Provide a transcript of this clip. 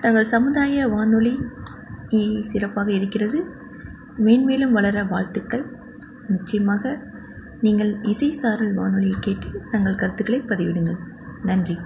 தங்கள் சமுதாய வானொலி சிறப்பாக இருக்கிறது. மேன்மேலும் வளர வாழ்த்துக்கள். நிச்சயமாக நீங்கள் இசை சாரல் வானொலியை கேட்டு தங்கள் கருத்துக்களை பதிவிடுங்கள். நன்றி.